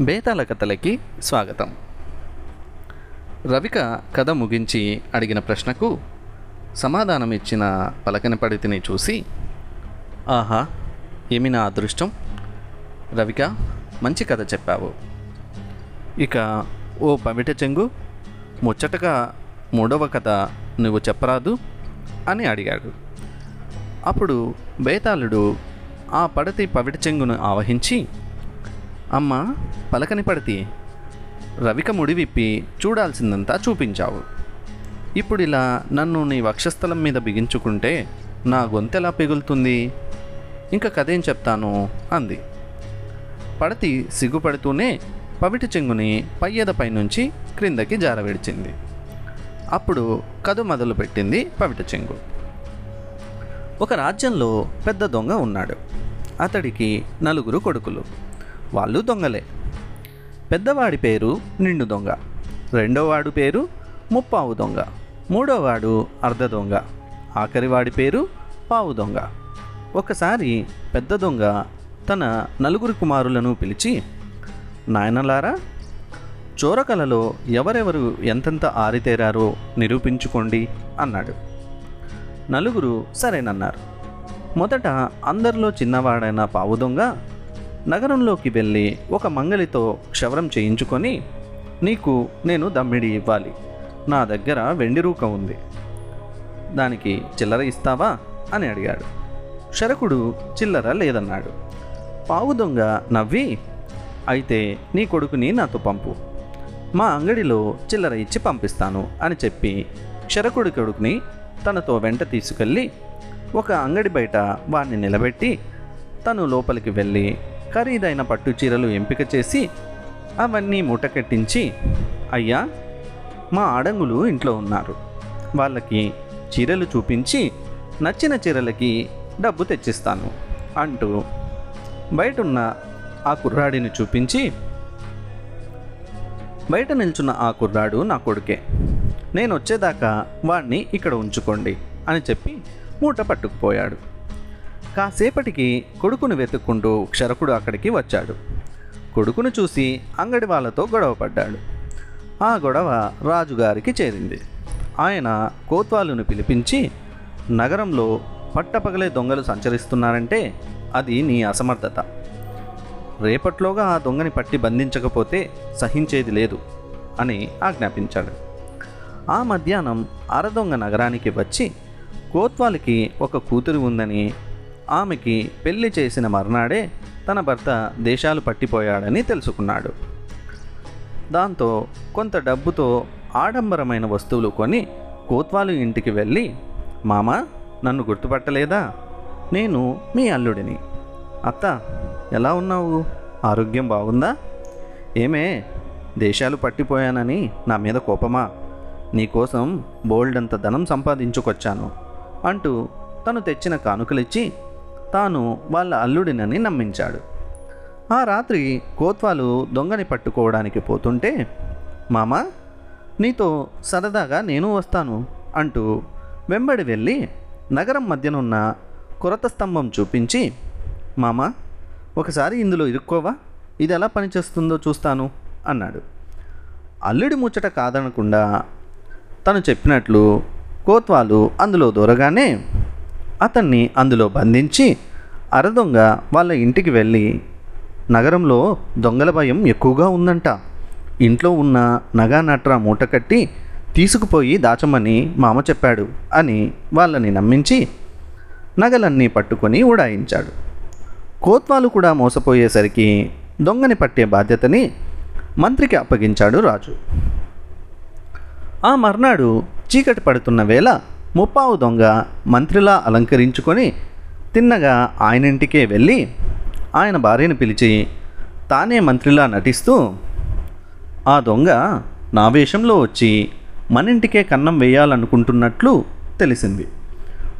బేతాళ కథలకి స్వాగతం. రవిక కథ ముగించి అడిగిన ప్రశ్నకు సమాధానం ఇచ్చిన పలకని పడితిని చూసి ఆహా ఏమి నా అదృష్టం? రవిక మంచి కథ చెప్పావు. ఇక ఓ పమిట చెంగు ముచ్చటగా మూడవ కథ నువ్వు చెప్పరాదు అని అడిగాడు. అప్పుడు బేతాళుడు ఆ పడతి పవిట చెంగును ఆవహించి అమ్మ పలకని పడితే రవిక ముడి విప్పి చూడాల్సిందంతా చూపించావు. ఇప్పుడు ఇలా నన్ను నీ వక్షస్థలం మీద బిగించుకుంటే నా గొంతెలా పిగులుతుంది? ఇంకా కథేం చెప్తాను అంది. పడతి సిగ్గుపడుతూనే పవిటి చెంగుని పయ్యదపై నుంచి క్రిందకి జారవిడిచింది. అప్పుడు కథ మొదలుపెట్టింది పవిట చెంగు. ఒక రాజ్యంలో పెద్ద దొంగ ఉన్నాడు. అతడికి నలుగురు కొడుకులు. వాళ్ళు దొంగలే. పెద్దవాడి పేరు నిండు దొంగ. రెండోవాడు పేరు ముప్పావు దొంగ. మూడోవాడు అర్ధ దొంగ. ఆఖరివాడి పేరు పావు దొంగ. ఒకసారి పెద్ద దొంగ తన నలుగురు కుమారులను పిలిచి నాయనలారా చోరకలలో ఎవరెవరు ఎంతెంత ఆరితేరారో నిరూపించుకోండి అన్నాడు. నలుగురు సరేనన్నారు. మొదట అందరిలో చిన్నవాడైన పావు దొంగ నగరంలోకి వెళ్ళి ఒక మంగలితో క్షవరం చేయించుకొని నీకు నేను దమ్మిడి ఇవ్వాలి. నా దగ్గర వెండి రూక ఉంది. దానికి చిల్లర ఇస్తావా? అని అడిగాడు. శరకుడు చిల్లర లేదన్నాడు. పావు దొంగ నవ్వి అయితే నీ కొడుకుని నాతో పంపు. మా అంగడిలో చిల్లర ఇచ్చి పంపిస్తాను అని చెప్పి శరకుడి కొడుకుని తనతో వెంట తీసుకెళ్ళి ఒక అంగడి బయట వాడిని నిలబెట్టి తను లోపలికి వెళ్ళి ఖరీదైన పట్టు చీరలు ఎంపిక చేసి అవన్నీ మూటకెట్టించి అయ్యా మా ఆడంగులు ఇంట్లో ఉన్నారు. వాళ్ళకి చీరలు చూపించి నచ్చిన చీరలకి డబ్బు తెచ్చిస్తాను అంటూ బయటున్న ఆ కుర్రాడిని చూపించి బయట నిల్చున్న ఆ కుర్రాడు నా కొడుకే. నేను వచ్చేదాకా వాణ్ణి ఇక్కడ ఉంచుకోండి అని చెప్పి మూట పట్టుకుపోయాడు. కాసేపటికి కొడుకును వెతుక్కుంటూ క్షరకుడు అక్కడికి వచ్చాడు. కొడుకును చూసి అంగడి వాళ్ళతో గొడవపడ్డాడు ఆ గొడవ రాజుగారికి చేరింది. ఆయన కోత్వాలును పిలిపించి నగరంలో పట్టపగలే దొంగలు సంచరిస్తున్నారంటే అది నీ అసమర్థత. రేపట్లోగా ఆ దొంగని పట్టి బంధించకపోతే సహించేది లేదు అని ఆజ్ఞాపించాడు. ఆ మధ్యాహ్నం అరదొంగ నగరానికి వచ్చి కోత్వాలికి ఒక కూతురు ఉందని ఆమెకి పెళ్ళి చేసిన మర్నాడే తన భర్త దేశాలు పట్టిపోయాడని తెలుసుకున్నాడు. దాంతో కొంత డబ్బుతో ఆడంబరమైన వస్తువులు కొని కోత్వాలు ఇంటికి వెళ్ళి మామ నన్ను గుర్తుపట్టలేదా? నేను మీ అల్లుడిని. అత్త ఎలా ఉన్నావు? ఆరోగ్యం బాగుందా? ఏమే దేశాలు పట్టిపోయానని నా మీద కోపమా? నీకోసం బోల్డంత ధనం సంపాదించుకొచ్చాను అంటూ తను తెచ్చిన కానుకలిచ్చి తాను వాళ్ళ అల్లుడినని నమ్మించాడు. ఆ రాత్రి కోత్వాలు దొంగని పట్టుకోవడానికి పోతుంటే మామ నీతో సరదాగా నేను వస్తాను అంటూ వెంబడి వెళ్ళి నగరం మధ్యనున్న కొరత స్తంభం చూపించి మామ ఒకసారి ఇందులో ఇరుక్కోవా? ఇది ఎలా పనిచేస్తుందో చూస్తాను అన్నాడు. అల్లుడి ముచ్చట కాదనకుండా తను చెప్పినట్లు కోత్వాలు అందులో దూరగానే అతన్ని అందులో బంధించి అరదొంగ వాళ్ళ ఇంటికి వెళ్ళి నగరంలో దొంగల భయం ఎక్కువగా ఉందంట. ఇంట్లో ఉన్న నగా నట్రా మూట కట్టి తీసుకుపోయి దాచమని మామ చెప్పాడు అని వాళ్ళని నమ్మించి నగలన్నీ పట్టుకొని ఉడాయించాడు. కోత్వాలు కూడా మోసపోయేసరికి దొంగని పట్టే బాధ్యతని మంత్రికి అప్పగించాడు రాజు. ఆ మర్నాడు చీకటి పడుతున్న వేళ ముప్పావు దొంగ మంత్రిలా అలంకరించుకొని తిన్నగా ఆయన ఇంటికే వెళ్ళి ఆయన భార్యను పిలిచి తానే మంత్రిలా నటిస్తూ ఆ దొంగ నా వేషంలో వచ్చి మన ఇంటికే కన్నం వేయాలనుకుంటున్నట్లు తెలిసింది.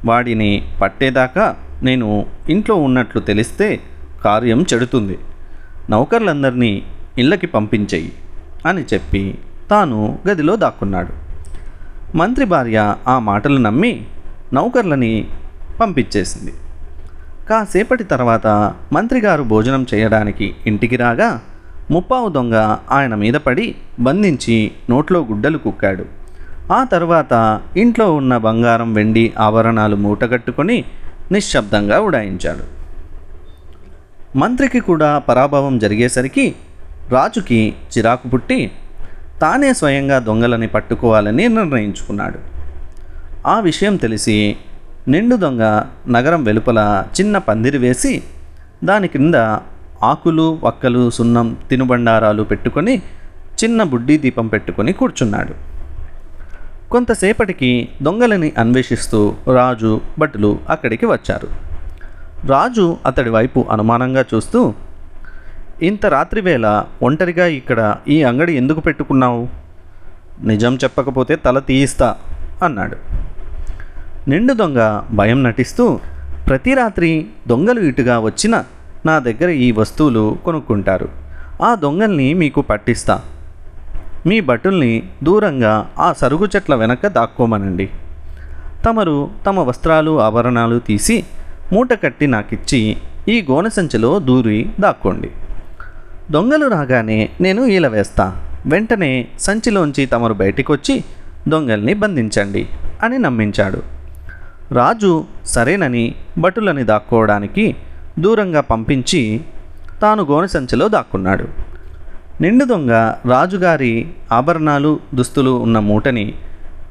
వాడిని పట్టేదాకా నేను ఇంట్లో ఉన్నట్లు తెలిస్తే కార్యం చెడుతుంది. నౌకర్లందరినీ ఇళ్ళకి పంపించేయి అని చెప్పి తాను గదిలో దాక్కున్నాడు. మంత్రి భార్య ఆ మాటలు నమ్మి నౌకర్లని పంపించేసింది. కాసేపటి తర్వాత మంత్రిగారు భోజనం చేయడానికి ఇంటికి రాగా ముప్పావు దొంగ ఆయన మీద పడి బంధించి నోట్లో గుడ్డలు కుక్కాడు. ఆ తర్వాత ఇంట్లో ఉన్న బంగారం వెండి ఆభరణాలు మూటగట్టుకొని నిశ్శబ్దంగా ఉడాయించాడు. మంత్రికి కూడా పరాభవం జరిగేసరికి రాజుకి చిరాకు పుట్టి తానే స్వయంగా దొంగలని పట్టుకోవాలని నిర్ణయించుకున్నాడు. ఆ విషయం తెలిసి నిండు దొంగ నగరం వెలుపల చిన్న పందిరి వేసి దాని క్రింద ఆకులు వక్కలు సున్నం తినుబండారాలు పెట్టుకొని చిన్న బుడ్డీ దీపం పెట్టుకొని కూర్చున్నాడు. కొంతసేపటికి దొంగలని అన్వేషిస్తూ రాజు భటులు అక్కడికి వచ్చారు. రాజు అతడి వైపు అనుమానంగా చూస్తూ ఇంత రాత్రివేళ ఒంటరిగా ఇక్కడ ఈ అంగడి ఎందుకు పెట్టుకున్నావు? నిజం చెప్పకపోతే తల తీయిస్తా అన్నాడు. నిండు దొంగ భయం నటిస్తూ ప్రతి రాత్రి దొంగలు ఇటుగా వచ్చిన నా దగ్గర ఈ వస్తువులు కొనుక్కుంటారు. ఆ దొంగల్ని మీకు పట్టిస్తా. మీ బటుల్ని దూరంగా ఆ సరుగు చెట్ల వెనక దాక్కోమనండి. తమరు తమ వస్త్రాలు ఆభరణాలు తీసి మూట కట్టి నాకిచ్చి ఈ గోనె సంచిలో దూరి దాక్కోండి. దొంగలు రాగానే నేను ఈల వేస్తా. వెంటనే సంచిలోంచి తమరు బయటికొచ్చి దొంగల్ని బంధించండి అని నమ్మించాడు. రాజు సరేనని భటులని దాక్కోవడానికి దూరంగా పంపించి తాను గోనె సంచిలో దాక్కున్నాడు. నిండు దొంగ రాజుగారి ఆభరణాలు దుస్తులు ఉన్న మూటని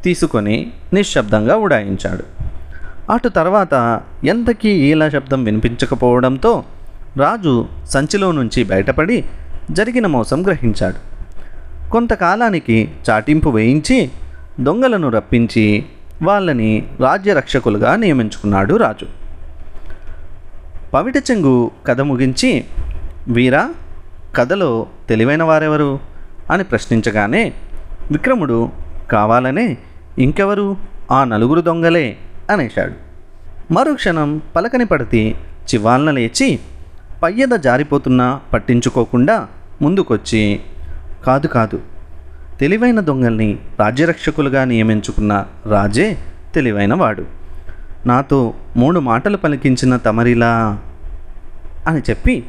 తీసుకొని నిశ్శబ్దంగా ఉడాయించాడు. అటు తర్వాత ఎంతకీ ఈల శబ్దం వినిపించకపోవడంతో రాజు సంచిలో నుంచి బయటపడి జరిగిన మోసం గ్రహించాడు. కొంతకాలానికి చాటింపు వేయించి దొంగలను రప్పించి వాళ్ళని రాజ్యరక్షకులుగా నియమించుకున్నాడు రాజు. పవిట చెంగు కథ ముగించి వీరా కథలో తెలివైన వారెవరు? అని ప్రశ్నించగానే విక్రముడు కావాలనే ఇంకెవరు? ఆ నలుగురు దొంగలే అనేశాడు. మరుక్షణం పలకని పడితే చివాలన లేచి పయ్యద జారిపోతున్నా పట్టించుకోకుండా ముందుకొచ్చి కాదు కాదు. తెలివైన దొంగల్ని రాజ్యరక్షకులుగా నియమించుకున్న రాజే తెలివైనవాడు నాతో మూడు మాటలు పలికించిన తమరిలా అని చెప్పి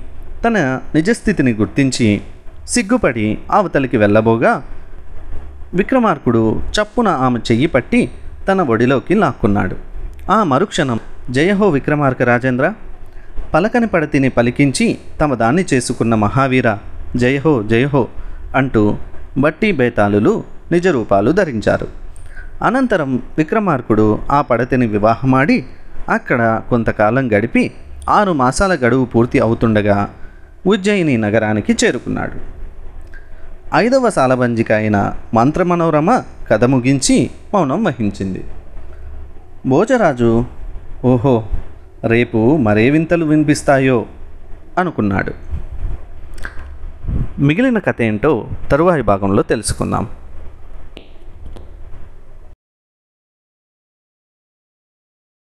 తన నిజస్థితిని గుర్తించి సిగ్గుపడి అవతలికి వెళ్ళబోగా విక్రమార్కుడు చప్పున ఆమె చెయ్యి పట్టి తన ఒడిలోకి లాక్కున్నాడు. ఆ మరుక్షణం జయహో విక్రమార్క రాజేంద్ర పలకని పడతిని పలికించి తమ దాన్ని చేసుకున్న మహావీర జయహో జయహో అంటూ బట్టి బేతాళులు నిజరూపాలు ధరించారు. అనంతరం విక్రమార్కుడు ఆ పడతిని వివాహమాడి అక్కడ కొంతకాలం గడిపి ఆరు మాసాల గడువు పూర్తి అవుతుండగా ఉజ్జయిని నగరానికి చేరుకున్నాడు. ఐదవ సాలబంజిక అయిన మంత్రమనోరమ కథ ముగించి మౌనం వహించింది. భోజరాజు ఓహో రేపు మరే వింతలు వినిపిస్తాయో అనుకున్నాడు. మిగిలిన కథ ఏంటో తరువాయి భాగంలో తెలుసుకుందాం.